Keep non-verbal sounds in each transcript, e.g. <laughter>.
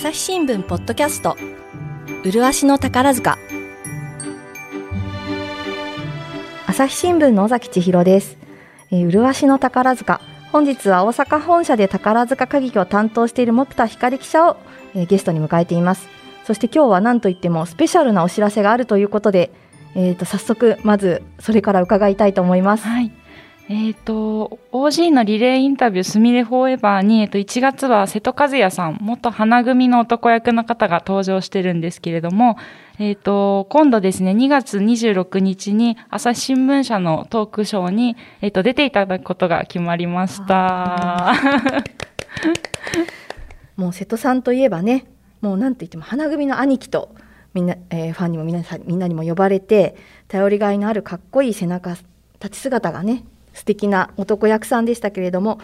朝日新聞ポッドキャスト。麗しの宝塚。朝日新聞の尾崎千尋です、えー、麗しの宝塚。本日は大阪本社で宝塚歌劇を担当している木田光記者を、えー、ゲストに迎えています。そして今日は何といってもスペシャルなお知らせがあるということで、えー、と早速まずそれから伺いたいと思います。はい。えっ、ー、と、OG のリレーインタビュー、すみれフォーエバーに、えっ、ー、と、1月は瀬戸和也さん、元花組の男役の方が登場してるんですけれども、えっ、ー、と、今度ですね、2月26日に朝日新聞社のトークショーに、えっ、と、出ていただくことが決まりました。<laughs> もう瀬戸さんといえばね、もうなんと言っても花組の兄貴と、みんな、えー、ファンにも皆さん、みんなにも呼ばれて、頼りがいのあるかっこいい背中、立ち姿がね、素敵な男役さんでしたけれども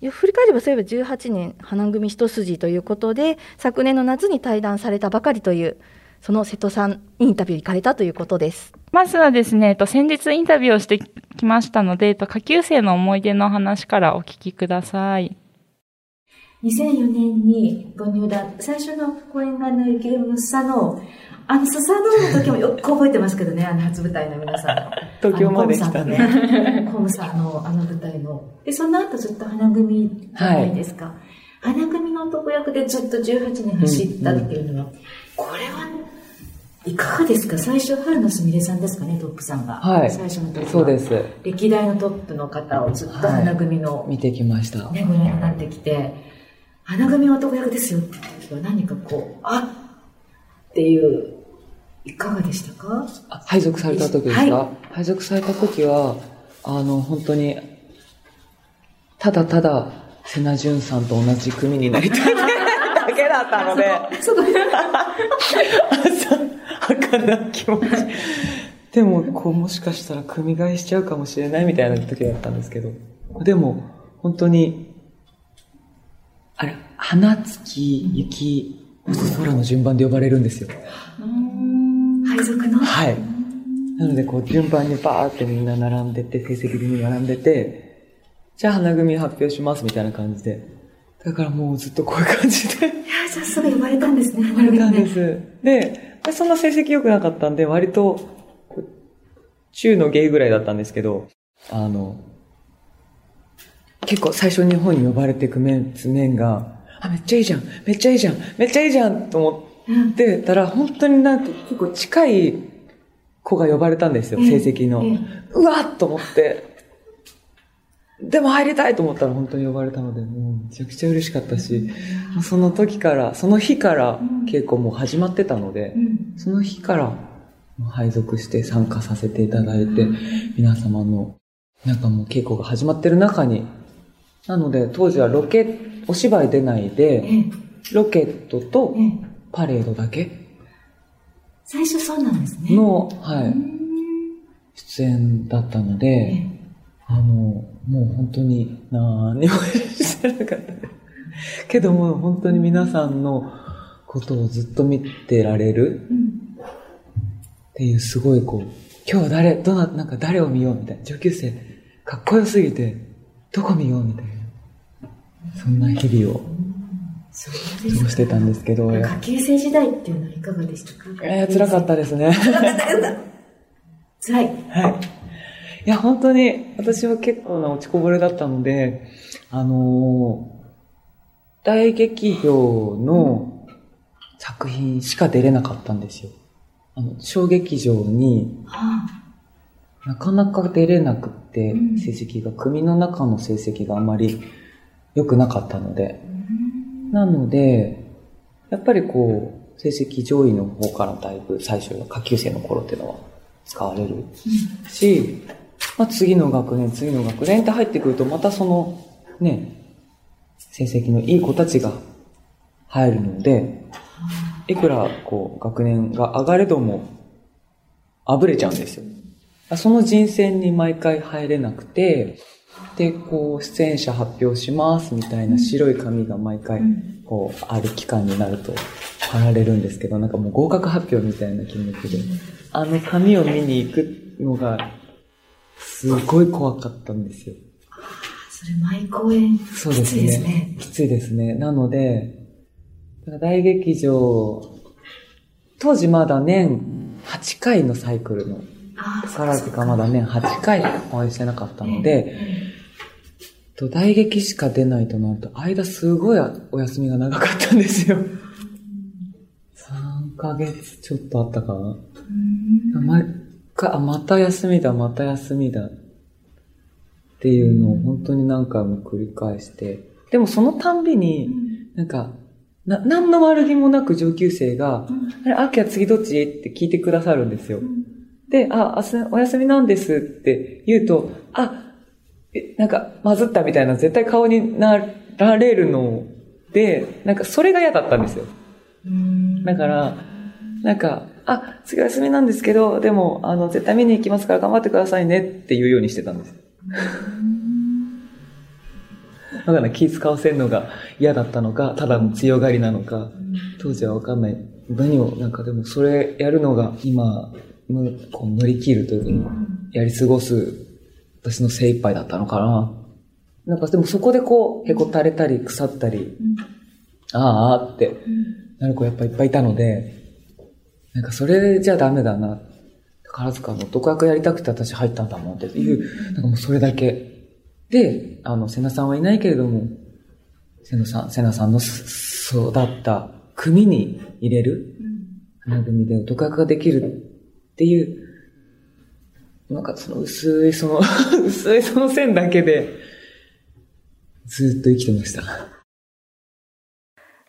振り返ればそういえば18年花組一筋ということで昨年の夏に対談されたばかりというその瀬戸さんインタビュー行かれたということです。まずはですね、先日インタビューをしてきましたので、下級生の思い出の話からお聞きください。2004年に母乳団、最初の公演がのゲームサのあの、スサノオの時もよく覚えてますけどね、あの初舞台の皆さんの。<laughs> 東京まで来たね。コムさんのあの舞台の。で、その後ずっと花組じゃないですか。はい、花組の男役でずっと18年走ったっていうのは、うんうん、これは、いかがですか？最初、春野すみれさんですかね、トップさんが。はい。最初の時そうです。歴代のトップの方をずっと花組の、はい、見てきました。ね、ご覧になってきて、花組男役ですよって時は何かこう、あっていういかがでしたか？配属された時ですか、はい、配属された時は、あの、本当に、ただただ、瀬名淳さんと同じ組になりたい。だけだったので、そこ、朝、な気持ち。でも、こう、もしかしたら組み替えしちゃうかもしれないみたいな時だったんですけど、でも、本当に、あれ、花月、雪、空の順番で呼ばれるんですよ。配属の？はい。なので、こう、順番にバーってみんな並んでて、成績順に並んでて、じゃあ花組発表しますみたいな感じで。だからもうずっとこういう感じで。いや、じゃあすぐ呼ばれたんですね。呼ばれたんです。で、そんな成績良くなかったんで、割と、中の芸ぐらいだったんですけど、あの、結構最初日本に呼ばれていく面、面が、あ、めっちゃいいじゃん、めっちゃいいじゃん、めっちゃいいじゃんと思ってたら、本当になんか結構近い子が呼ばれたんですよ、成績の。うわっと思って。でも入りたいと思ったら本当に呼ばれたので、もうめちゃくちゃ嬉しかったし、その時から、その日から稽古も始まってたので、その日から配属して参加させていただいて、皆様の、なんかもう稽古が始まってる中に、なので当時はロケ、お芝居出ないで、ロケットとパレードだけ？最初そうなんですね。の、はい。出演だったので、あの、もう本当に何にもしてなかったけども、本当に皆さんのことをずっと見てられるっていう、すごいこう、今日は誰、どな、なんか誰を見ようみたいな。上級生、かっこよすぎて、どこ見ようみたいな。そんな日々をしてたんですけど。下級生時代っていうのはいかがでしたか？えー、辛かったですね。辛い。はい。いや、本当に、私は結構な落ちこぼれだったので、あのー、大劇場の作品しか出れなかったんですよ。あの、小劇場に、なかなか出れなくって、成績が、組の中の成績があまり良くなかったので、なので、やっぱりこう、成績上位の方からだいぶ最初の下級生の頃っていうのは使われるし、まあ、次の学年、次の学年って入ってくると、またその、ね、成績のいい子たちが入るので、いくらこう、学年が上がれども、あぶれちゃうんですよ。その人選に毎回入れなくて、で、こう、出演者発表しますみたいな白い紙が毎回、こう、ある期間になると貼られるんですけど、なんかもう合格発表みたいな気持ちで、あの紙を見に行くのが、すごい怖かったんですよ。それ毎公演、そうですね。きついですね。きついですね。なので、大劇場、当時まだ年8回のサイクルの、宝塚まだ年8回応援してなかったので、と大劇しか出ないとなると、間すごいお休みが長かったんですよ。3ヶ月ちょっとあったかな。毎回、あ、また休みだ、また休みだ。っていうのを本当に何回も繰り返して、でもそのたんびに、なんか、な、何の悪気もなく上級生が、あれ、あきは次どっちって聞いてくださるんですよ。で、あ、お休みなんですって言うと、あ、え、なんか、まずったみたいな絶対顔になられるので、なんかそれが嫌だったんですよ。だから、なんか、あ、次休みなんですけど、でも、あの、絶対見に行きますから頑張ってくださいねっていうようにしてたんです。だから気使わせるのが嫌だったのか、ただの強がりなのか、当時はわかんない。何を、なんかでもそれやるのが今、むこう乗り切るというか、やり過ごす私の精一杯だったのかな。なんかでもそこでこう、へこたれたり腐ったり、ああってなる子やっぱいっぱいいたので、なんかそれじゃダメだな。宝塚の男役やりたくて私入ったんだもんっていう、なんかもうそれだけ。で、あの、瀬名さんはいないけれども、瀬名さん、瀬名さんの育った組に入れる、花組で男役ができるっていう、なんかその薄いその <laughs> 薄いその線だけで、ずっと生きてました。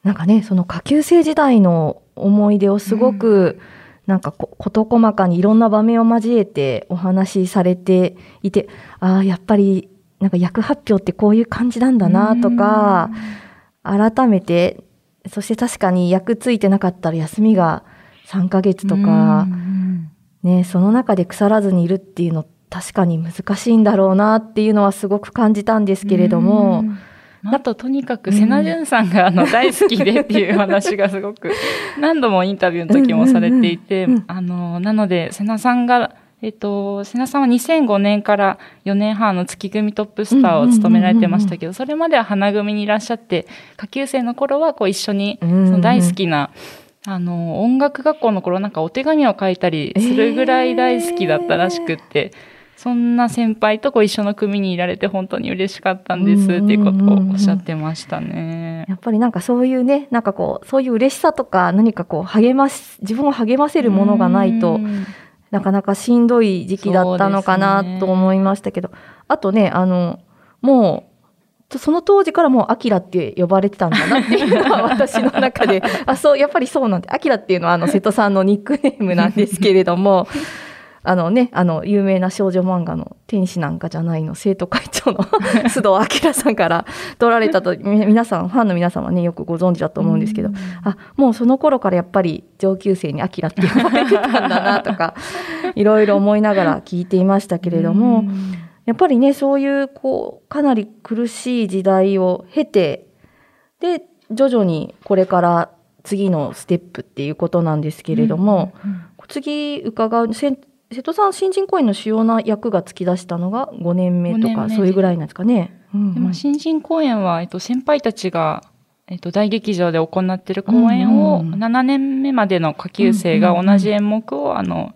なんかね、その下級生時代の思い出をすごく、うん、なんか事細かにいろんな場面を交えてお話しされていて、ああ、やっぱりなんか役発表ってこういう感じなんだなとか、改めて、そして確かに役ついてなかったら休みが3ヶ月とか、ね、その中で腐らずにいるっていうの確かに難しいんだろうなっていうのはすごく感じたんですけれども、あととにかく瀬名淳さんがあの大好きでっていう話がすごく何度もインタビューの時もされていて、あの、なので瀬名さんがえっと、瀬名さんは2005年から4年半の月組トップスターを務められてましたけど、それまでは花組にいらっしゃって、下級生の頃はこう一緒に、その大好きな、あの、音楽学校の頃なんかお手紙を書いたりするぐらい大好きだったらしくって、そんな先輩とこう一緒の組にいられて本当に嬉しかったんですっていうことをおっしゃってましたね。やっぱりなんかそういうね、なんかこう、そういう嬉しさとか何かこう励ます、自分を励ませるものがないと、なかなかしんどい時期だったのかなと思いましたけど、ね、あとね、あの、もう、その当時からもう、アキラって呼ばれてたんだなっていうのは私の中で、<laughs> あ、そう、やっぱりそうなんで、アキラっていうのはあの、瀬戸さんのニックネームなんですけれども、<laughs> あのね、あの、有名な少女漫画の天使なんかじゃないの生徒会長の <laughs> 須藤明さんから取られたと、皆さん、ファンの皆さんはね、よくご存知だと思うんですけど、あ、もうその頃からやっぱり上級生にアキラって呼ばれてたんだなとか、いろいろ思いながら聞いていましたけれども、やっぱりね、そういう、こう、かなり苦しい時代を経て、で、徐々にこれから次のステップっていうことなんですけれども、うんうん、次伺う、瀬戸さん新人公演の主要な役が突き出したのが5年目とかそういうぐらいなんですかね。うんでも新人公演は、えっと、先輩たちが、えっと、大劇場で行っている公演を7年目までの下級生が同じ演目を、あの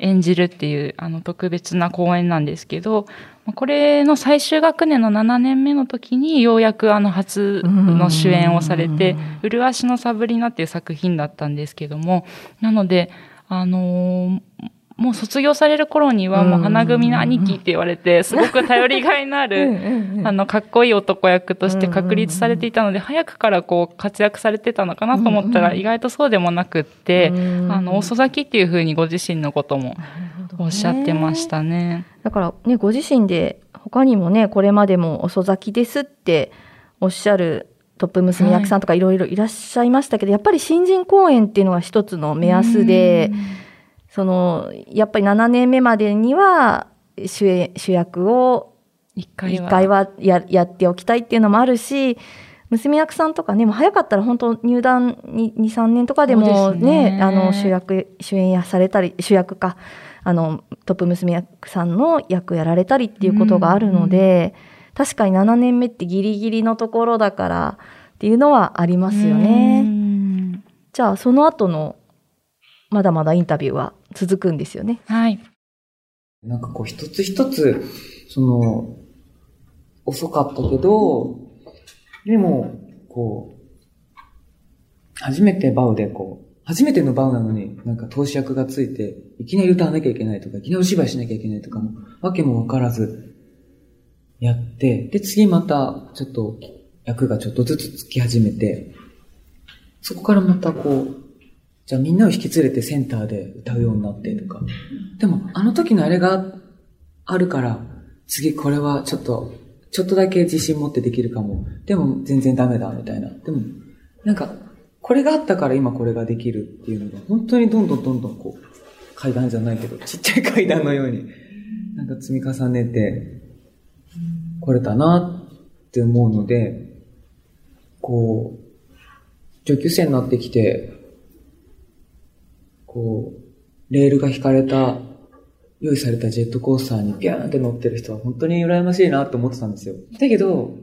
演じるっていうあの特別な公演なんですけどこれの最終学年の7年目の時にようやくあの初の主演をされて「麗しのサブリナ」っていう作品だったんですけどもなのであのーもう卒業される頃にはもう花組の兄貴って言われて、すごく頼りがいのある、<laughs> あの、かっこいい男役として確立されていたので、早くからこう活躍されてたのかなと思ったら、意外とそうでもなくって、あの、遅咲きっていうふうにご自身のこともおっしゃってましたね。だからね、ご自身で他にもね、これまでも遅咲きですっておっしゃるトップ娘。役さんとかいろいろいらっしゃいましたけど、はい、やっぱり新人公演っていうのが一つの目安で、その、やっぱり7年目までには主演主役を一回は。回はややっておきたいっていうのもあるし、娘役さんとかね、もう早かったら本当入団に2、3年とかでもね、ねあの主役、主演やされたり、主役か、あの、トップ娘役さんの役やられたりっていうことがあるので、うんうん、確かに7年目ってギリギリのところだからっていうのはありますよね。じゃあその後のまだまだインタビューは続くんですよね。はい。なんかこう一つ一つ、その、遅かったけど、でも、こう、初めてバウでこう、初めてのバウなのに、なんか投資役がついて、いきなり歌わなきゃいけないとか、いきなりお芝居しなきゃいけないとかも、わけもわからず、やって、で、次また、ちょっと、役がちょっとずつつき始めて、そこからまたこう、じゃあみんなを引き連れてセンターで歌うようになってとか。でも、あの時のあれがあるから、次これはちょっと、ちょっとだけ自信持ってできるかも。でも全然ダメだ、みたいな。でも、なんか、これがあったから今これができるっていうのが、本当にどんどんどんどんこう、階段じゃないけど、ちっちゃい階段のように、なんか積み重ねて、これたなって思うので、こう、上級生になってきて、こう、レールが引かれた、用意されたジェットコースターにビャーンって乗ってる人は本当に羨ましいなって思ってたんですよ。だけど、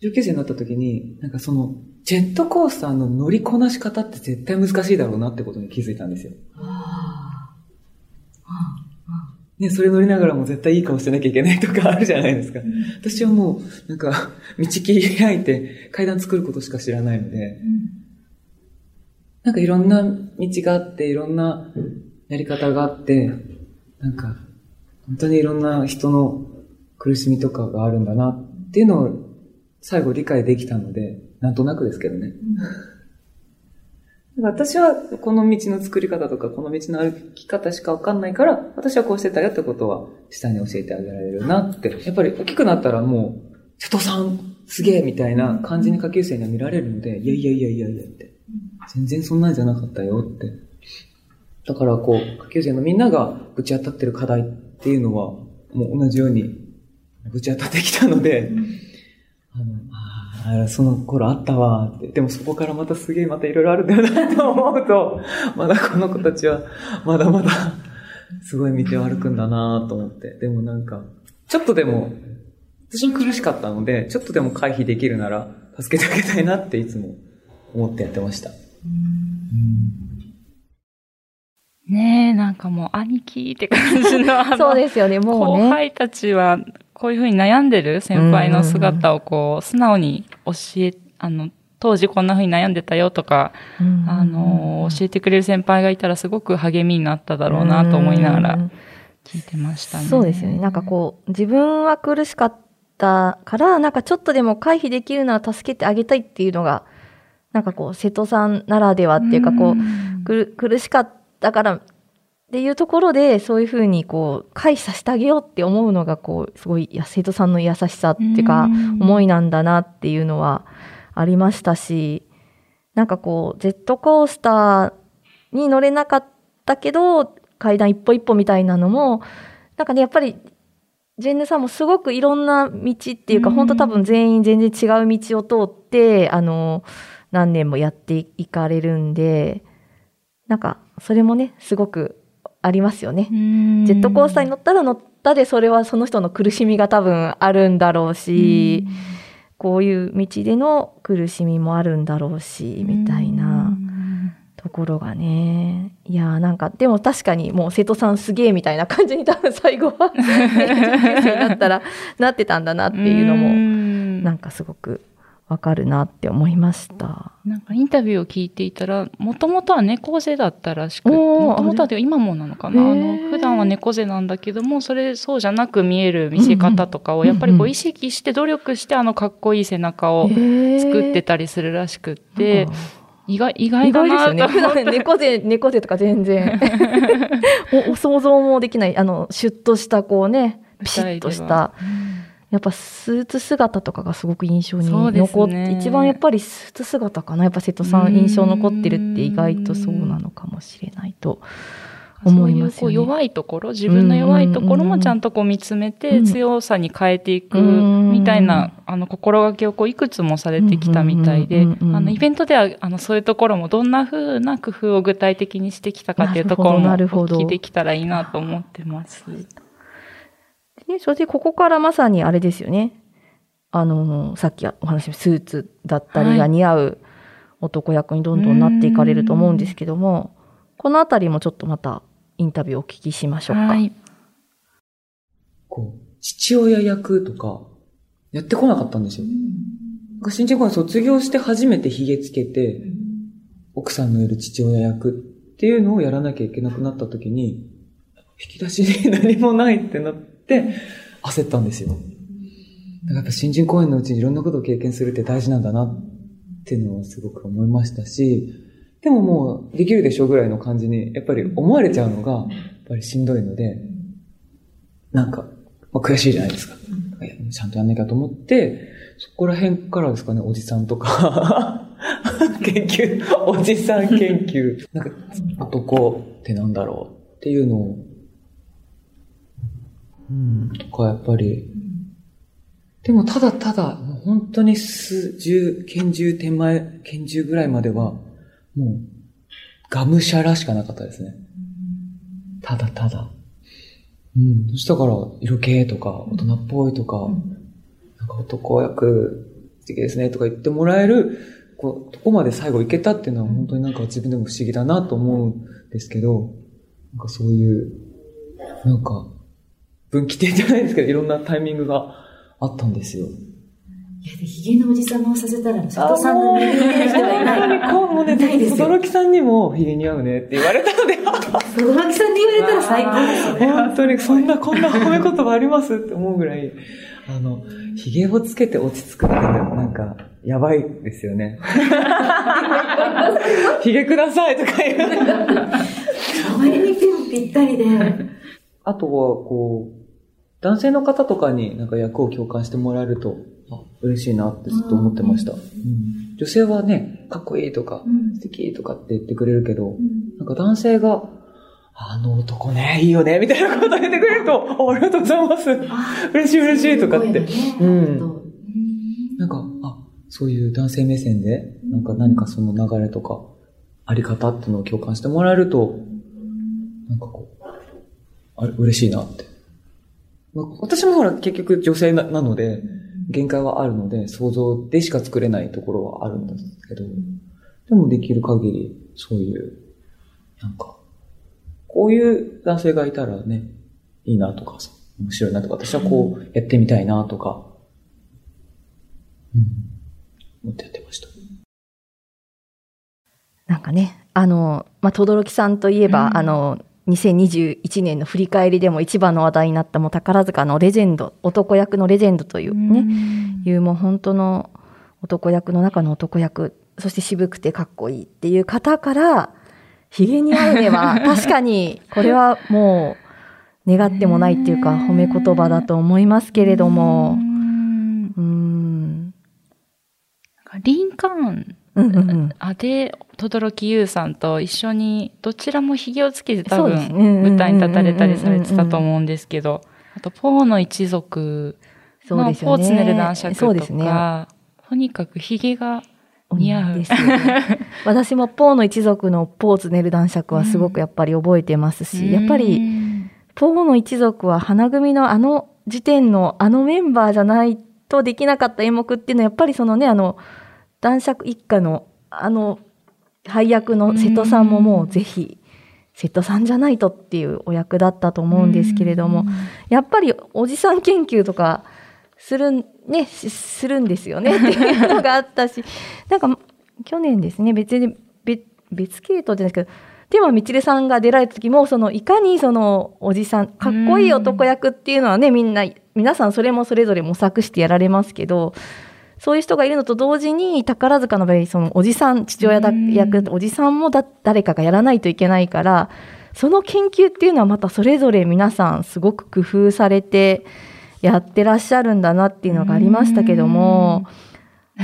上級生になった時に、なんかその、ジェットコースターの乗りこなし方って絶対難しいだろうなってことに気づいたんですよ。ね、それ乗りながらも絶対いい顔してなきゃいけないとかあるじゃないですか。私はもう、なんか、道切り開いて階段作ることしか知らないので、なんかいろんな道があって、いろんなやり方があって、なんか、本当にいろんな人の苦しみとかがあるんだなっていうのを最後理解できたので、なんとなくですけどね。私はこの道の作り方とか、この道の歩き方しかわかんないから、私はこうしてたよってことは下に教えてあげられるなって。やっぱり大きくなったらもう、瀬戸さんすげえみたいな感じに下級生には見られるので、いやいやいやいやいやって。全然そんなんじゃなかったよって。だからこう、下級生のみんながぶち当たってる課題っていうのは、もう同じようにぶち当たってきたので、あの、ああ、その頃あったわって。でもそこからまたすげえまたいろいろあるんだよなと思うと、<laughs> まだこの子たちはまだまだすごい道を歩くんだなと思って。でもなんか、ちょっとでも、私も苦しかったので、ちょっとでも回避できるなら助けてあげたいなっていつも思ってやってました。ねえ、なんかもう兄貴って感じのそうですよね、もうね。後輩たちはこういうふうに悩んでる先輩の姿をこう、素直に教え、あの、当時こんなふうに悩んでたよとか、あの、教えてくれる先輩がいたらすごく励みになっただろうなと思いながら聞いてましたね。そうですよね。なんかこう、自分は苦しかったから、なんかちょっとでも回避できるなら助けてあげたいっていうのが、なんかこう、瀬戸さんならではっていうか、こう、く苦しかったからっていうところで、そういうふうにこう、回避させてあげようって思うのが、こう、すごい、瀬戸さんの優しさっていうか、思いなんだなっていうのはありましたし、なんかこう、ジェットコースターに乗れなかったけど、階段一歩一歩みたいなのも、なんかね、やっぱり、ジェンヌさんもすごくいろんな道っていうか、本当多分全員全然違う道を通って、あの、何年もやっていかれるんで、なんか、それもね、すごくありますよね。ジェットコースターに乗ったら乗ったで、それはその人の苦しみが多分あるんだろうし、こういう道での苦しみもあるんだろうし、みたいなところがね。いやーなんか、でも確かにもう瀬戸さんすげえみたいな感じに多分最後は、<laughs> 上級生になったらなってたんだなっていうのも、なんかすごくわかるなって思いました。なんかインタビューを聞いていたら、もともとは猫背だったらしく、もともとは今もなのかな？あの、普段は猫背なんだけども、それそうじゃなく見える見せ方とかを、やっぱりこう意識して努力してあのかっこいい背中を作ってたりするらしくって、意外、意外だなとですよね。<laughs> 猫背、猫背とか全然 <laughs> お。お想像もできない、あの、シュッとしたこうね、ピシッとした。やっぱスーツ姿とかがすごく印象に残って、ね、一番やっぱりスーツ姿かな。やっぱ瀬戸さん印象残ってるって意外とそうなのかもしれないと思います、ね、こう弱いところ、自分の弱いところもちゃんとこう見つめて強さに変えていくみたいな、あの心がけをこういくつもされてきたみたいで、あのイベントではあのそういうところもどんな風な工夫を具体的にしてきたかっていうところもお聞きできたらいいなと思ってます。で、そしてここからまさにあれですよね。あの、さっきお話しスーツだったりが似合う男役にどんどんなっていかれると思うんですけども、このあたりもちょっとまたインタビューをお聞きしましょうか。はい、こう、父親役とか、やってこなかったんですよ。うん、新人公演卒業して初めて髭つけて、うん、奥さんのいる父親役っていうのをやらなきゃいけなくなった時に、引き出しに何もないってなって、焦ったんですよ。だからやっぱ新人公演のうちにいろんなことを経験するって大事なんだなっていうのはすごく思いましたし、でももうできるでしょうぐらいの感じに、やっぱり思われちゃうのが、やっぱりしんどいので、なんか、まあ、悔しいじゃないですか。ちゃんとやんなきゃと思って、そこら辺からですかね、おじさんとか <laughs> 研究、おじさん研究。なんか、男ってなんだろうっていうのを、うん、とかやっぱり、でもただただ、もう本当に数十、拳銃手前、拳銃ぐらいまでは、もう、がむしゃらしかなかったですね。ただただ。うん。そしたから、色気とか、大人っぽいとか、うん、なんか男役素敵ですねとか言ってもらえる、こう、とこまで最後行けたっていうのは本当になんか自分でも不思議だなと思うんですけど、なんかそういう、なんか、分岐点じゃないですけど、いろんなタイミングがあったんですよ。いや、で、ヒゲのおじさまをさせたら、佐藤さんの人はいない。本当にこう、もうね、轟さんにもヒゲ似合うねって言われたので、轟さんに言われたら最高ですね。本当に、そんな、こんな褒め言葉ありますって思うぐらい、あの、髭をつけて落ち着くって、なんか、やばいですよね。<laughs> 髭くださいとか言う。あまりにぴったりで。あとは、こう、男性の方とかになんか役を共感してもらえると、あ、嬉しいなってずっと思ってました。うん、女性はね、かっこいいとか、うん、素敵とかって言ってくれるけど、うん、なんか男性が、あの男ね、いいよね、みたいなこと言ってくれると、ありがとうございます。嬉しい嬉しいとかって。うん。なんか、あ、そういう男性目線で、なんか何かその流れとか、あり方っていうのを共感してもらえると、なんかこう、あれ、嬉しいなって私もほら結局女性なので、限界はあるので、想像でしか作れないところはあるんですけど、でもできる限り、そういう、なんか、こういう男性がいたらね、いいなとかさ、面白いなとか、私はこうやってみたいなとか、うん、思ってやってました。なんかね、あの、まあ、轟さんといえば、うん、あの、2021年の振り返りでも一番の話題になったもう宝塚のレジェンド、男役のレジェンドというね、ういうもう本当の男役の中の男役、そして渋くてかっこいいっていう方から、髭に合うねは <laughs> 確かにこれはもう願ってもないっていうか褒め言葉だと思いますけれども、うん。リンカーンうんうんうん、あで、轟優さんと一緒に、どちらも髭をつけて多分、舞台に立たれたりされてたと思うんですけど、あと、ポーの一族のポーツネル男爵とか、ね、とにかく髭が似合う。ですね、<laughs> 私もポーの一族のポーツネル男爵はすごくやっぱり覚えてますし、うん、やっぱり、ポーの一族は花組のあの時点のあのメンバーじゃないとできなかった演目っていうのは、やっぱりそのね、あの、男爵一家のあの配役の瀬戸さんももうぜひ瀬戸さんじゃないとっていうお役だったと思うんですけれどもやっぱりおじさん研究とかするねするんですよね <laughs> っていうのがあったしなんか去年ですね別に別別系統じゃないですけど手間みちるさんが出られた時もそのいかにそのおじさんかっこいい男役っていうのはねみんな皆さんそれもそれぞれ模索してやられますけどそういう人がいるのと同時に、宝塚の場合、そのおじさん、父親だ役、おじさんもだ誰かがやらないといけないから、その研究っていうのはまたそれぞれ皆さんすごく工夫されてやってらっしゃるんだなっていうのがありましたけども、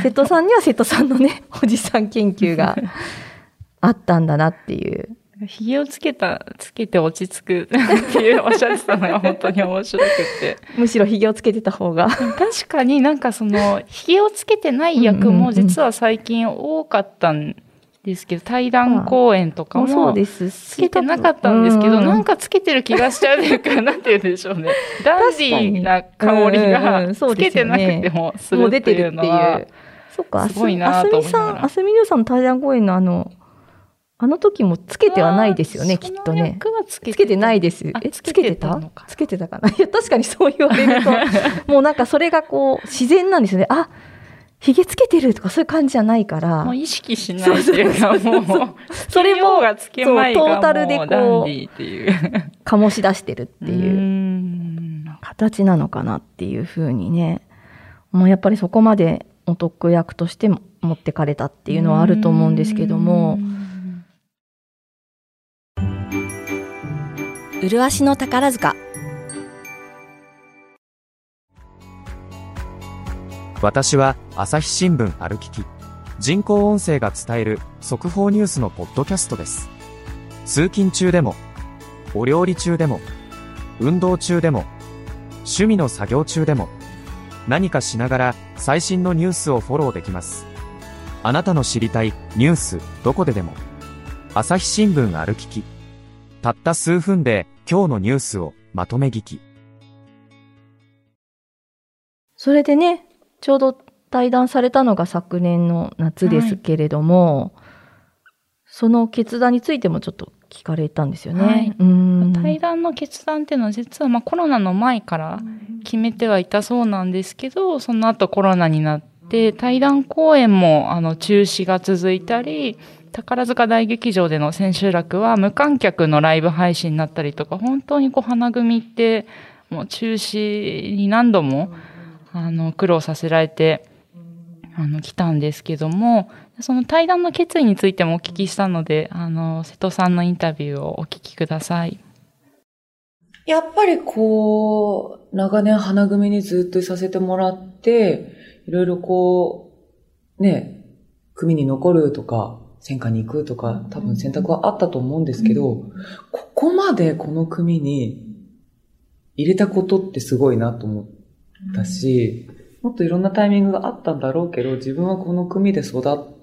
瀬戸さんには瀬戸さんのね、おじさん研究があったんだなっていう。髭をつけた、つけて落ち着く <laughs> っていうおっしゃってたのが本当に面白くて。<laughs> むしろ髭をつけてた方が。確かになんかその、髭をつけてない役も実は最近多かったんですけど、対談公演とかも、そうです。つけてなかったんですけど、なんかつけてる気がしちゃうというか、<laughs> なんて言うんでしょうね。ダンディーな香りが、つけてなくてもするっていうのは。そっか、すごいなあすみさん、あすみりょうさんの対談公演のあの、あの時もつけてはないですよね、きっとね。つけてないです。え、あつつけてたつけてたかな？<laughs> いや、確かにそう言われると、<laughs> もうなんかそれがこう、自然なんですよね。あ、ひげつけてるとかそういう感じじゃないから。もう、意識しないっていうか、もう、それもがつけまいトータルでこう。醸し出してるってう。いうん。形なのかなっていうふうにね、もうやっぱりそこまで男役としても持ってかれたっていうのはあると思うんですけども、麗しの宝塚。私は朝日新聞歩きき人工音声が伝える速報ニュースのポッドキャストです。通勤中でもお料理中でも運動中でも趣味の作業中でも何かしながら最新のニュースをフォローできます。あなたの知りたいニュースどこででも。朝日新聞歩きき。たった数分で今日のニュースをまとめ聞き。それでね、ちょうど対談されたのが昨年の夏ですけれども、その決断についてもちょっと聞かれたんですよね。はい。うん。対談の決断っていうのは実はまあコロナの前から決めてはいたそうなんですけど、その後コロナになって、対談公演もあの中止が続いたり、宝塚大劇場での千秋楽は無観客のライブ配信になったりとか、本当にこう花組ってもう中止に何度もあの苦労させられてあの来たんですけども、その対談の決意についてもお聞きしたので、あの瀬戸さんのインタビューをお聞きください。やっぱりこう、長年花組にずっといさせてもらって、いろいろこう、ね、組に残るとか、戦火に行くとか、多分選択はあったと思うんですけど、ここまでこの組に入れたことってすごいなと思ったし、もっといろんなタイミングがあったんだろうけど、自分はこの組で育っ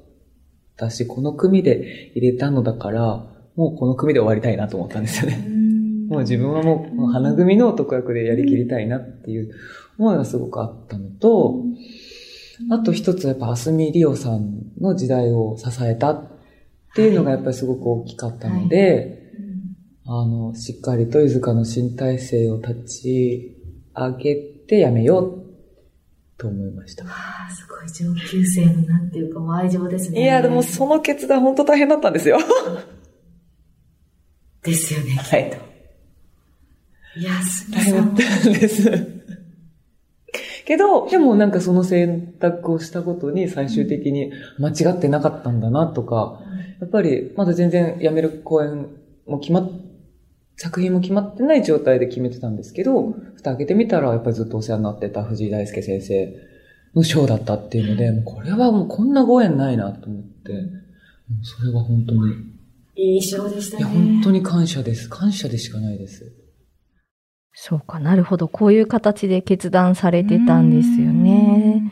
たし、この組で入れたのだから、もうこの組で終わりたいなと思ったんですよね。<laughs> もう自分はもう、花組の男役でやりきりたいなっていう思いがすごくあったのと、あと一つやっぱ、あすみりおさんの時代を支えたっていうのがやっぱりすごく大きかったので、あの、しっかりとゆずかの新体制を立ち上げてやめようと思いました。ああ、すごい上級生のなんていうかもう愛情ですね。いや、でもその決断本当大変だったんですよ。ですよね、きっと。はいいや、すみ大変だ。ったんです。けど、でもなんかその選択をしたことに最終的に間違ってなかったんだなとか、やっぱりまだ全然辞める公演も決まっ、作品も決まってない状態で決めてたんですけど、蓋開けてみたらやっぱりずっとお世話になってた藤井大輔先生のショーだったっていうので、もうこれはもうこんなご縁ないなと思って、もうそれは本当に、いい賞でしたね。いや本当に感謝です。感謝でしかないです。そうかなるほどこういう形で決断されてたんですよね。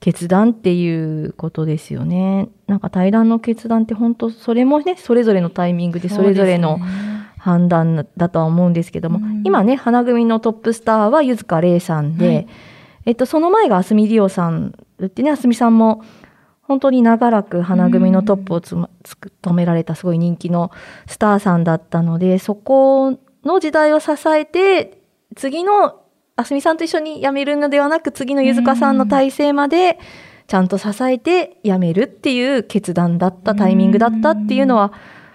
決断っていうことですよね。なんか対談の決断って本当それもねそれぞれのタイミングでそれぞれの判断だとは思うんですけども、うん。今ね花組のトップスターは柚塚玲さんで、はい。えっとその前があすみりおさんってねあすみさんも本当に長らく花組のトップをつま務められたすごい人気のスターさん。だったのでそこの時代を支えて次のあすみさんと一緒に辞めるのではなく次のゆずかさんの体制までちゃんと支えて辞めるっていう決断だったタイミングだったっていうのは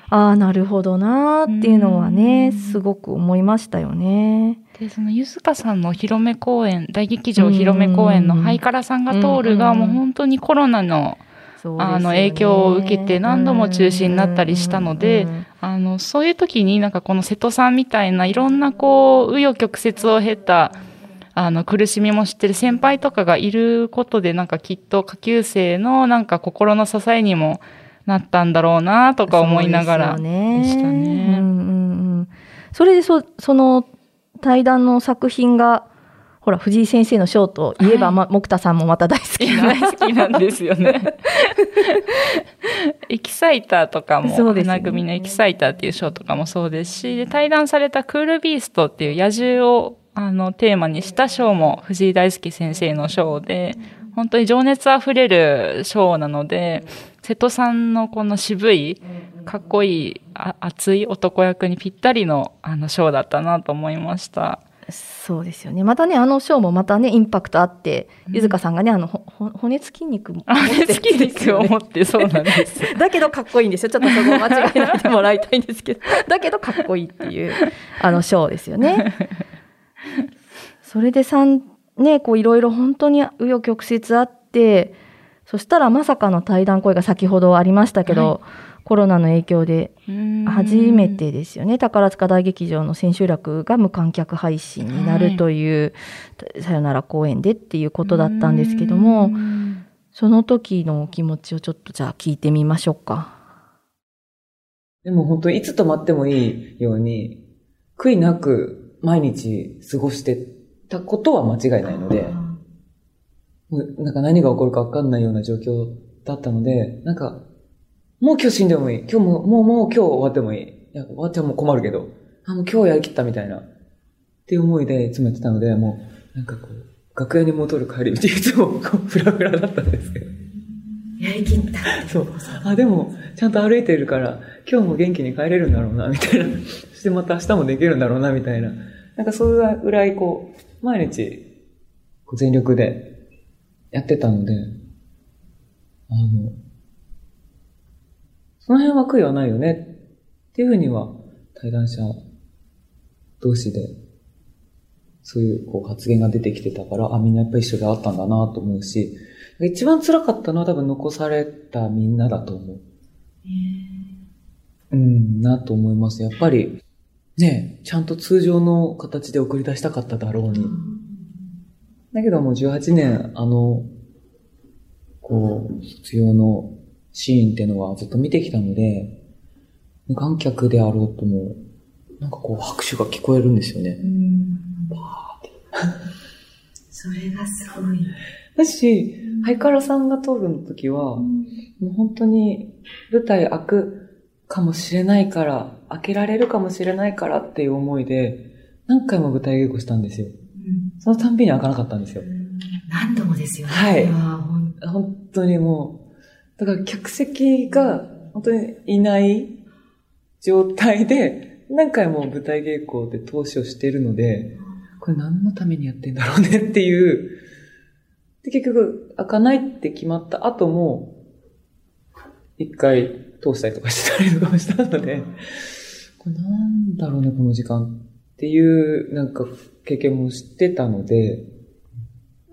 ああなるほどなーっていうのはねすごく思いましたよね。で、そのゆずかさんのお披露目公演、大劇場お披露目公演のハイカラさんが通るが、うんもう本当にコロナのあの影響を受けて何度も中止になったりしたのであの、そういう時になんかこの瀬戸さんみたいないろんなこう、紆余曲折を経た、あの、苦しみも知ってる先輩とかがいることで、なんかきっと下級生のなんか心の支えにもなったんだろうなとか思いながらでしたね。うんうんうんそれでそ、その対談の作品が、ほら、藤井先生のショーといえば、はいま、木田さんもまた大好きな。大好きなんですよね。<laughs> <laughs> エキサイターとかも、そうですよね花組のエキサイターっていうショーとかもそうですし、で対談されたクールビーストっていう野獣をあのテーマにしたショーも藤井大輔先生のショーで、本当に情熱あふれるショーなので、瀬戸さんのこの渋い、かっこいい、あ熱い男役にぴったりのあのショーだったなと思いました。そうですよね。またね、あのショーもまたね、インパクトあって、ゆずかさんがね、あの、骨付き肉もあ持ってるれ好きですを持ってそうなんです。<laughs> だけどかっこいいんですよ。ちょっとそこを間違えないでもらいたいんですけど。だけどかっこいいっていう、あの、ショーですよね。<laughs> それでさん、ね、こういろいろ本当に紆余曲折あって、そしたらまさかの対談声が先ほどありましたけど、コロナの影響で初めてですよね。宝塚大劇場の千秋楽が無観客配信になるという、さよなら公演でっていうことだったんですけども、その時のお気持ちをちょっとじゃあ聞いてみましょうか。でも本当いつ止まってもいいように、悔いなく毎日過ごしてたことは間違いないので、もうなんか何が起こるか分かんないような状況だったので、なんか、もう今日死んでもいい。今日も、もうもう今日終わってもいい。いや、終わっちゃもう困るけど、あ、もう今日やりきったみたいな。っていう思いでいつもやってたので、もう、なんかこう、楽屋に戻る帰り道いつもこう、<laughs> フラフラだったんですけど。やりきった。そう。あ、でも、ちゃんと歩いてるから、今日も元気に帰れるんだろうな、みたいな。そしてまた明日もできるんだろうな、みたいな。なんかそういうぐらい、こう、毎日、全力でやってたので、あの、その辺は悔いはないよね、っていうふうには、対談者同士で、そういうこう発言が出てきてたから、あ、みんなやっぱ一緒であったんだなと思うし、一番辛かったのは多分残されたみんなだと思う。うん、なと思います。やっぱり、ね、ちゃんと通常の形で送り出したかっただろうに。だけどもう18年、あの、こう、卒業のシーンっていうのはずっと見てきたので、無観客であろうとも、なんかこう拍手が聞こえるんですよね。それがすごい。だし、ハイカラさんが通るの時は、もう本当に舞台開くかもしれないから、開けられるかもしれないからっていう思いで、何回も舞台稽古したんですよ。そのたんびに開かなかったんですよ。何度もですよね。はい本当にもう、だから客席が本当にいない状態で、何回も舞台稽古で投資をしているので、これ何のためにやってんだろうねっていう。で、結局、開かないって決まった後も、一回通したりとかしてたりとかしたので、これなんだろうね、この時間っていう、なんか経験もしてたので、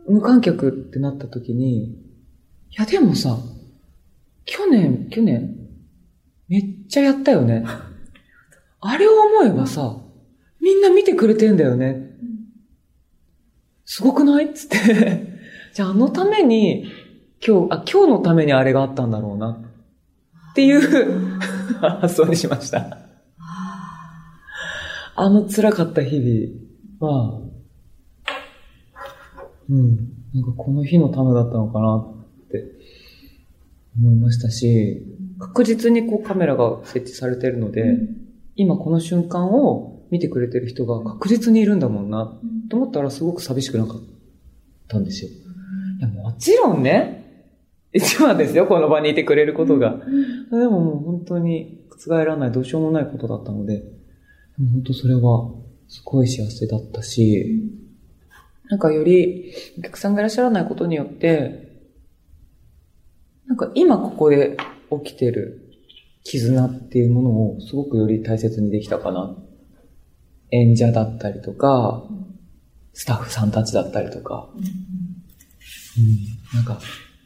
無観客ってなった時に、いやでもさ、去年、去年、めっちゃやったよね。あれを思えばさ、みんな見てくれてんだよね。すごくない？っつって。じゃああのために、今日、あ、今日のためにあれがあったんだろうな。っていう。発想にしました。あの辛かった日々は、うん、なんかこの日のためだったのかなって。思いましたし、確実にこうカメラが設置されてるので、今この瞬間を見てくれてる人が確実にいるんだもんな、と思ったらすごく寂しくなかったんですよ。いやもちろんね、一番ですよ、この場にいてくれることが。でももう本当に覆らない、どうしようもないことだったので、でも本当それはすごい幸せだったし、なんかよりお客さんがいらっしゃらないことによって、なんか今ここで起きてる絆っていうものをすごくより大切にできたかな。演者だったりとか、スタッフさんたちだったりとか、うん、なんか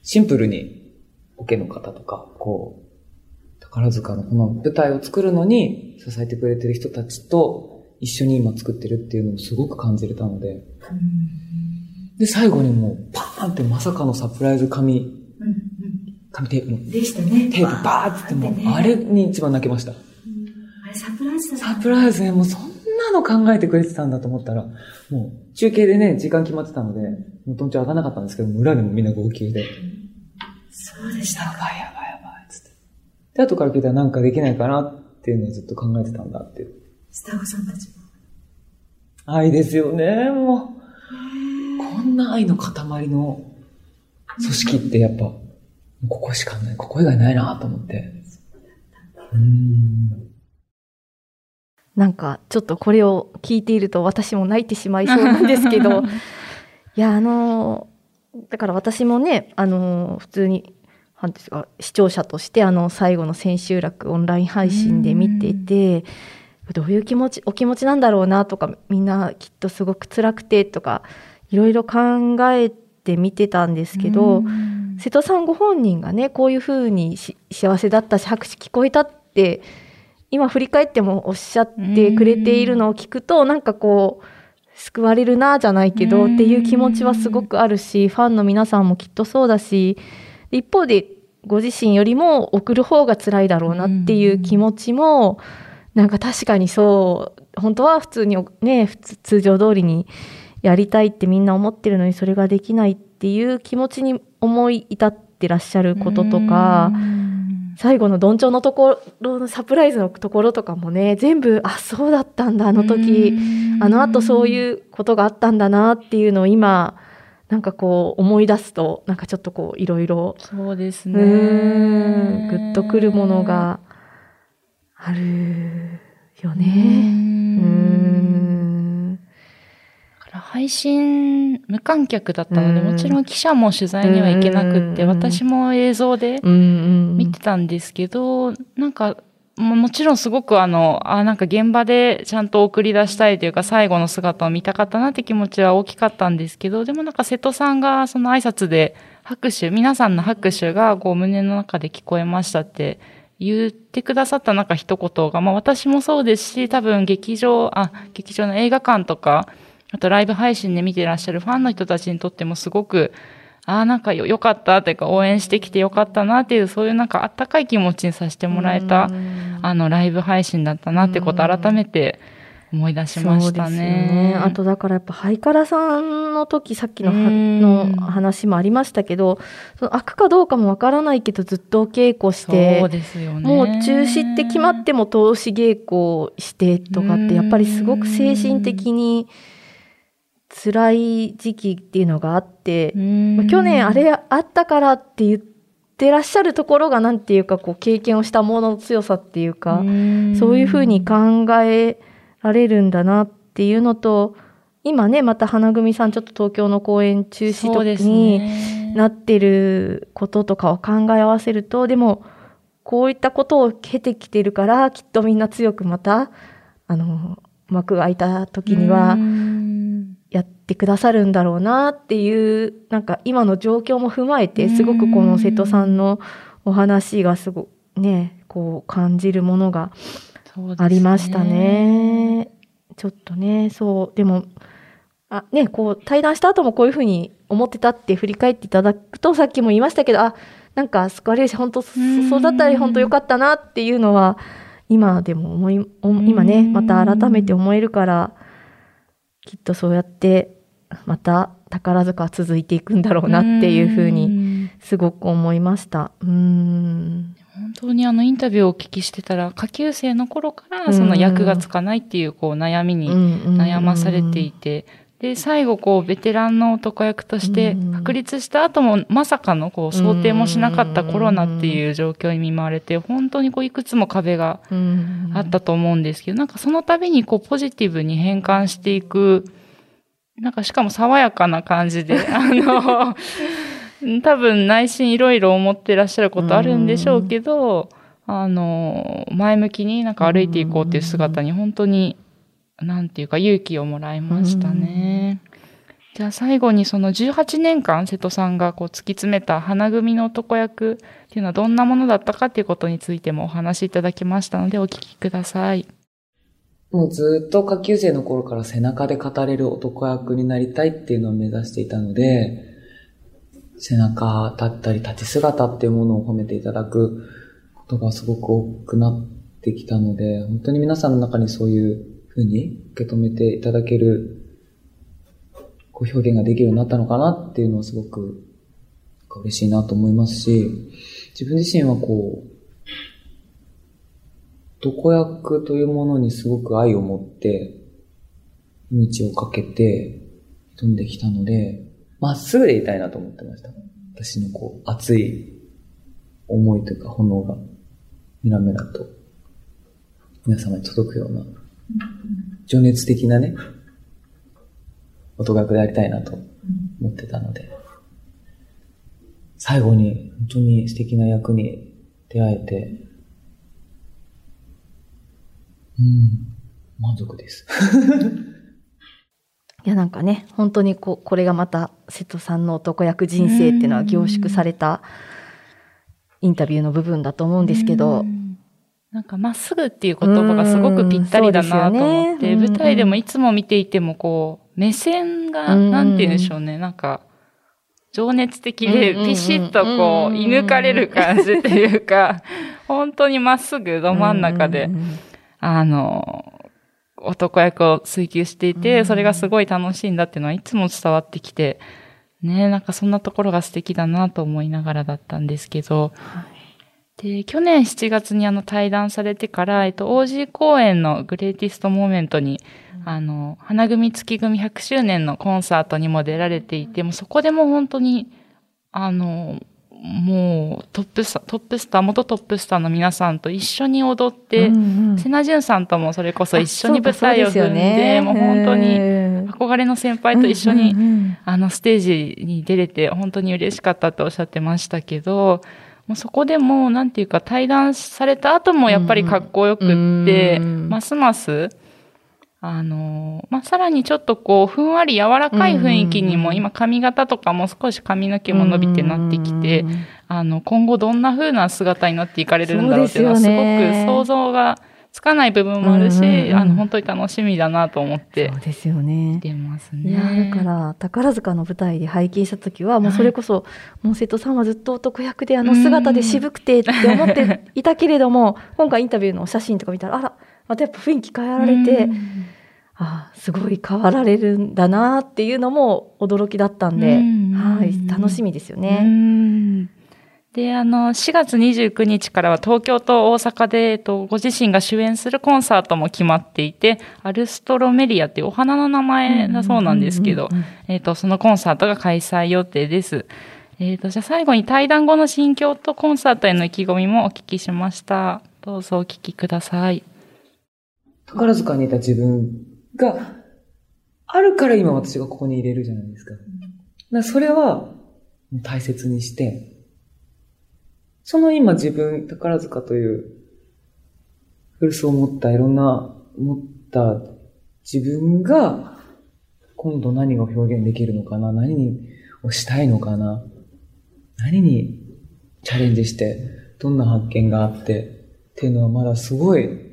シンプルにオケの方とか、こう、宝塚のこの舞台を作るのに支えてくれてる人たちと一緒に今作ってるっていうのをすごく感じれたので、で、最後にもうパーンってまさかのサプライズ紙、紙テープのでしたね。テープバーってってもう、あれに一番泣けました。あれサプライズだサプライズね、もうそんなの考えてくれてたんだと思ったら、もう中継でね、時間決まってたので、もうとんち上がらなかったんですけど、裏でもみんな号泣で。そうでした。やばいやばいやばい、つって。で、後から聞いたらなんかできないかなっていうのをずっと考えてたんだっていう。スタッフさんたちも。愛ですよね、もう。こんな愛の塊の組織ってやっぱ、ここしかない、ここ以外ないなと思って。うん。なんかちょっとこれを聞いていると私も泣いてしまいそうなんですけど <laughs> いやあのだから私もねあの普通になんですか視聴者としてあの最後の千秋楽オンライン配信で見ていてどういう気持ちお気持ちなんだろうなとかみんなきっとすごく辛くてとかいろいろ考えて見てたんですけど瀬戸さんご本人がねこういうふうにし幸せだったし拍手聞こえたって今振り返ってもおっしゃってくれているのを聞くとなんかこう救われるなじゃないけどっていう気持ちはすごくあるしファンの皆さんもきっとそうだし一方でご自身よりも送る方が辛いだろうなっていう気持ちもなんか確かにそう本当は普通にね普通通常通りにやりたいってみんな思ってるのにそれができないっていう気持ちに思い至ってらっしゃることとか。最後のどんちょうのところのサプライズのところとかもね全部あそうだったんだあの時。あのあとそういうことがあったんだなっていうのを今なんかこう思い出すとなんかちょっとこういろいろそうですね。んグッとくるものがあるようね。うーん配信無観客だったので、うん。もちろん記者も取材には行けなくって、うん私も映像で見てたんですけど、なんか、ももちろんすごくあの、あ、なんか現場でちゃんと送り出したいというか最後の姿を見たかったなって気持ちは大きかったんですけど、でもなんか瀬戸さんがその挨拶で拍手、皆さんの拍手がこう胸の中で聞こえましたって言ってくださったなんか一言が、まあ私もそうですし、多分劇場、あ、劇場の映画館とか、あとライブ配信で見てらっしゃるファンの人たちにとってもすごく、ああ、なんかよ、よかったというか、応援してきてよかったなっていう、そういうなんかあったかい気持ちにさせてもらえた、あの、ライブ配信だったなってこと改めて思い出しましたそうですよね。あとだからやっぱハイカラさんの時さっきのの話もありましたけどその開くかどうかもわからないけどずっとお稽古してそうですよね。もう中止って決まっても通し稽古をしてとかってやっぱりすごく精神的に辛い時期っていうのがあって、うん、まあ去年あれあったからって言ってらっしゃるところがなんていうかこう経験をしたものの強さっていうか、ん。そういうふうに考えられるんだなっていうのと今ねまた花組さんちょっと東京の公演中止とそうですにね。なってることとかを考え合わせるとでもこういったことを経てきてるからきっとみんな強くまたあの幕が開いた時にはうんやってくださるんだろうなっていうなんか今の状況も踏まえてすごくこの瀬戸さんのお話がすごくねこう感じるものがありましたね。ちょっとね、そう、でも、あ、ね、こう、対談した後もこういうふうに思ってたって振り返っていただくと、さっきも言いましたけど、あ、なんか救われるし、本当そうんそうだったら本当よかったなっていうのは、今でも思い、お今ね、また改めて思えるから、きっとそうやって、また宝塚は続いていくんだろうなっていうふうに、に。すごく思いました。うーん。本当にあのインタビューをお聞きしてたら、下級生の頃からその役がつかないっていうこう悩みに悩まされていて、で、最後こうベテランの男役としてうん確立した後もまさかのこう想定もしなかったコロナっていう状況に見舞われて、本当にこういくつも壁がうん。あったと思うんですけど、なんかその度にこうポジティブに変換していく、なんかしかも爽やかな感じで、<laughs> あの、多分内心いろいろ思ってらっしゃることあるんでしょうけど、あの、前向きになんか歩いていこうっていう姿に本当に、なんていうか勇気をもらいましたね。じゃあ最後にその18年間瀬戸さんがこう突き詰めた花組の男役っていうのはどんなものだったかっていうことについてもお話しいただきましたのでお聞きください。もうずっと下級生の頃から背中で語れる男役になりたいっていうのを目指していたので、背中だったり立ち姿っていうものを褒めていただくことがすごく多くなってきたので、本当に皆さんの中にそういうふうに受け止めていただける、こう表現ができるようになったのかなっていうのはすごく嬉しいなと思いますし、自分自身はこう、床役というものにすごく愛を持って、道をかけて挑んできたので、まっすぐでいたいなと思ってました。私のこう、熱い思いというか炎が、みなめらと、皆様に届くような、情熱的なね、音楽でありたいなと思ってたので、最後に本当に素敵な役に出会えて、うん、満足です。<laughs> いやなんかね本当にここれがまた瀬戸さんの男役人生っていうのは凝縮されたインタビューの部分だと思うんですけど。なんかまっすぐっていう言葉がすごくぴったりだなと思って、ね、舞台でもいつも見ていてもこう、目線が、なんて言うんでしょうね、なんか、情熱的でピシッとこう、射抜かれる感じっていうか、<laughs> 本当にまっすぐど真ん中で、あの、男役を追求していて、それがすごい楽しいんだっていうのはいつも伝わってきて、ね、なんかそんなところが素敵だなと思いながらだったんですけど、はい、で、去年7月にあの対談されてから、えっと、OG 公演の Greatest Moment に、うん、あの、花組月組100周年のコンサートにも出られていて、もそこでも本当に、あの、もうトップスター、トップスター、元トップスターの皆さんと一緒に踊って、うんうん、瀬奈じゅんさんともそれこそ一緒に舞台を踏んで、ね、もう本当に憧れの先輩と一緒に、あのステージに出れて本当に嬉しかったとおっしゃってましたけど、もうそこでも、なんていうか対談された後もやっぱりかっこよくって、うん、ますます、あの、まあ、さらにちょっとこう、ふんわり柔らかい雰囲気にも、今髪型とかも少し髪の毛も伸びてなってきて、あの、今後どんな風な姿になっていかれるんだろうっていうのはすごく想像がつかない部分もあるし、あの、本当に楽しみだなと思って。そうですよね。出ますね。いや、だから、宝塚の舞台で拝見した時は、もうそれこそ、もう瀬戸さんはずっと男役であの姿で渋くてって思っていたけれども、今回インタビューの写真とか見たら、あら、またやっぱ雰囲気変えられて、あすごい変わられるんだなっていうのも驚きだったんで、はい、楽しみですよね。で、あの、4月29日からは東京と大阪で、えっと、ご自身が主演するコンサートも決まっていて、アルストロメリアっていうお花の名前だそうなんですけど、えっと、そのコンサートが開催予定です。えっ、と、じゃあ最後に対談後の心境とコンサートへの意気込みもお聞きしました。どうぞお聞きください。宝塚にいた自分があるから今私がここに入れるじゃないですか。かそれは大切にして、その今自分、宝塚という古巣を持ったいろんな持った自分が今度何が表現できるのかな何にをしたいのかな何にチャレンジしてどんな発見があってっていうのはまだすごい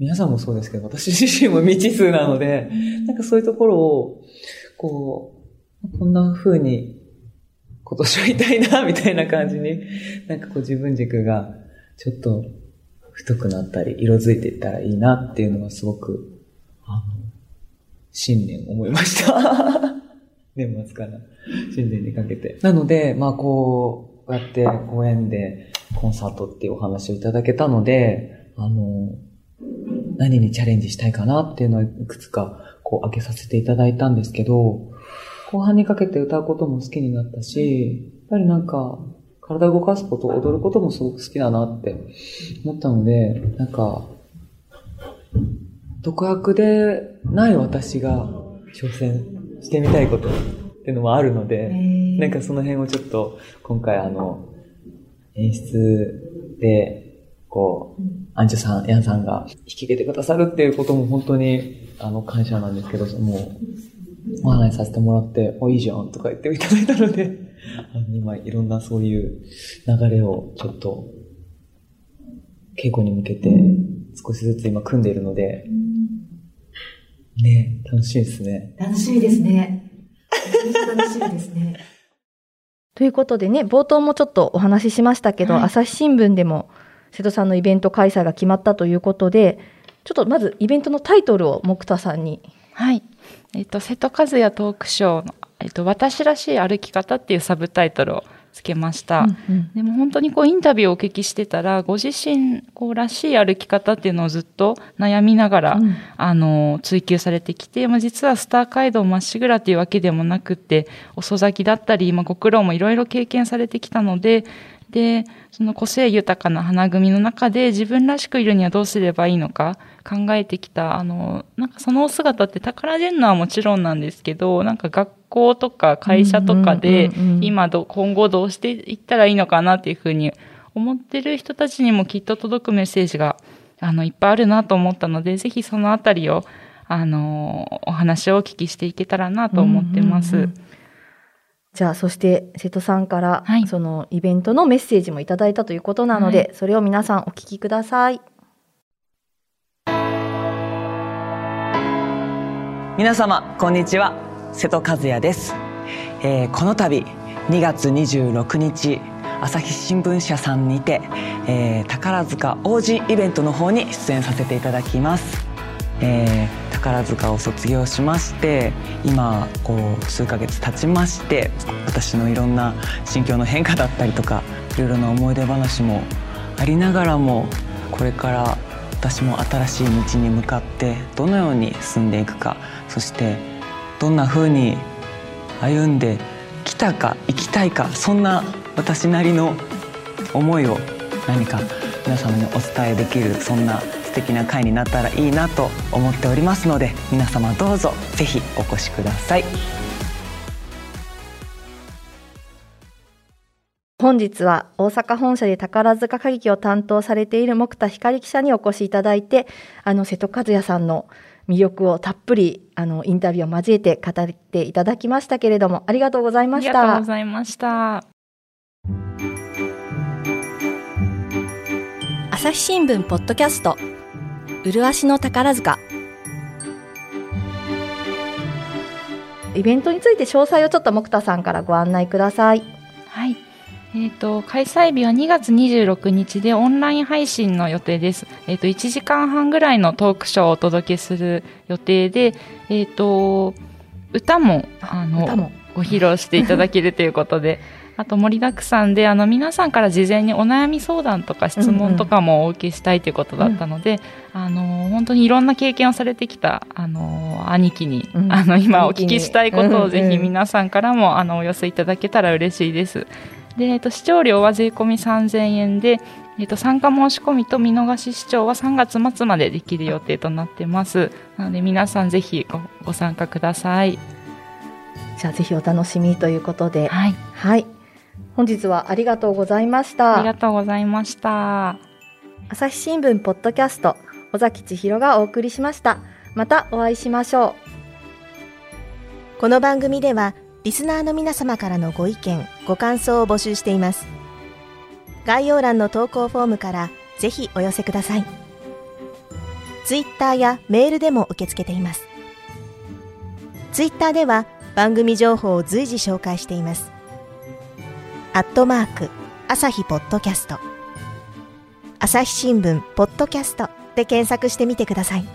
皆さんもそうですけど、私自身も未知数なので、なんかそういうところを、こう、こんな風に今年はいたいな、みたいな感じに、なんかこう自分軸がちょっと太くなったり、色づいていったらいいなっていうのはすごく、あの、新年思いました。<laughs> 年末から新年にかけて。なので、まあこう、こうやって公演でコンサートっていうお話をいただけたので、あの、何にチャレンジしたいかなっていうのをいくつかこう開けさせていただいたんですけど、後半にかけて歌うことも好きになったし、やっぱりなんか体を動かすこと、踊ることもすごく好きだなって思ったので、なんか、独学でない私が挑戦してみたいことっていうのもあるので、なんかその辺をちょっと今回あの、演出でこう、アンジュさん、ヤンさんが引き受けてくださるっていうことも本当に、あの、感謝なんですけど、もう、お話しさせてもらって、お、いいじゃんとか言っていただいたので、あの、今、いろんなそういう流れをちょっと、稽古に向けて、少しずつ今組んでいるので、ね楽しいですね。楽しみですね。楽しみですね。<laughs> ということでね、冒頭もちょっとお話ししましたけど、はい、朝日新聞でも、瀬戸さんのイベント開催が決まったということで、ちょっちょっとまずイベントのタイトルを木田さんに。はい。えっ、と、瀬戸和也トークショーの、えっ、と、私らしい歩き方っていうサブタイトルをつけました。うんうんでも本当にこうインタビューをお聞きしてたら、ご自身こうらしい歩き方っていうのをずっと悩みながら、うんあの、追求されてきて、まあ、実はスター街道まっしぐらっていうわけでもなくって、遅咲きだったり、まあ、ご苦労もいろいろ経験されてきたので、で、その個性豊かな花組の中で自分らしくいるにはどうすればいいのか考えてきた、あの、なんかそのお姿って宝ジェンヌはもちろんなんですけど、なんか学校とか会社とかで今ど、今後どうしていったらいいのかなっていうふうに思ってる人たちにもきっと届くメッセージが、あの、いっぱいあるなと思ったので、ぜひそのあたりを、あの、お話をお聞きしていけたらなと思ってます。うんうんうんじゃあ、そして瀬戸さんから、はい。そのイベントのメッセージもいただいたということなので、はそれを皆さんお聞きください。皆様こんにちは。瀬戸和也です、えーこの度2月26日朝日新聞社さんにて、えー宝塚王子イベントの方に出演させていただきます、えー宝塚を卒業しまして今こう数ヶ月経ちまして私のいろんな心境の変化だったりとかいろいろな思い出話もありながらもこれから私も新しい道に向かってどのように進んでいくかそしてどんな風に歩んできたか生きたいかそんな私なりの思いを何か皆様にお伝えできるそんな素敵な会になったらいいなと思っておりますので皆様どうぞぜひお越しください。本日は大阪本社で宝塚歌劇を担当されている木田光記者にお越しいただいて、あの瀬戸和也さんの魅力をたっぷりあのインタビューを交えて語っていただきましたけれども、ありがとうございましたありがとうご。ざいました。朝日新聞ポッドキャスト麗しの宝塚イベントについて詳細をちょっと木田さんからご案内ください。はい。えっ、と、開催日は2月26日でオンライン配信の予定です。えっ、と、1時間半ぐらいのトークショーをお届けする予定で、えっ、と、歌も、あの、歌もご披露していただけるということで、あと盛りだくさんで、あの、皆さんから事前にお悩み相談とか質問とかもお受けしたいということだったので、あの、本当にいろんな経験をされてきた、あの、兄貴に、うんあの、今お聞きしたいことをぜひうんうん皆さんからも、あの、お寄せいただけたら嬉しいです。で、えっと、視聴料は税込み3000円で、えっと、参加申し込みと見逃し視聴は3月末までできる予定となってます。なので皆さんぜひごご参加ください。じゃあぜひお楽しみということで、はい。はい。本日はありがとうございましたありが。とうございました。朝日新聞ポッドキャスト、尾崎千尋がお送りしました。またお会いしましょう。この番組ではリスナーの皆様からのご意見ご感想を募集しています概要欄の投稿フォームからぜひお寄せくださいツイッターやメールでも受け付けていますツイッターでは番組情報を随時紹介していますアットマーク朝日ポッドキャスト。朝日新聞ポッドキャストで検索してみてください。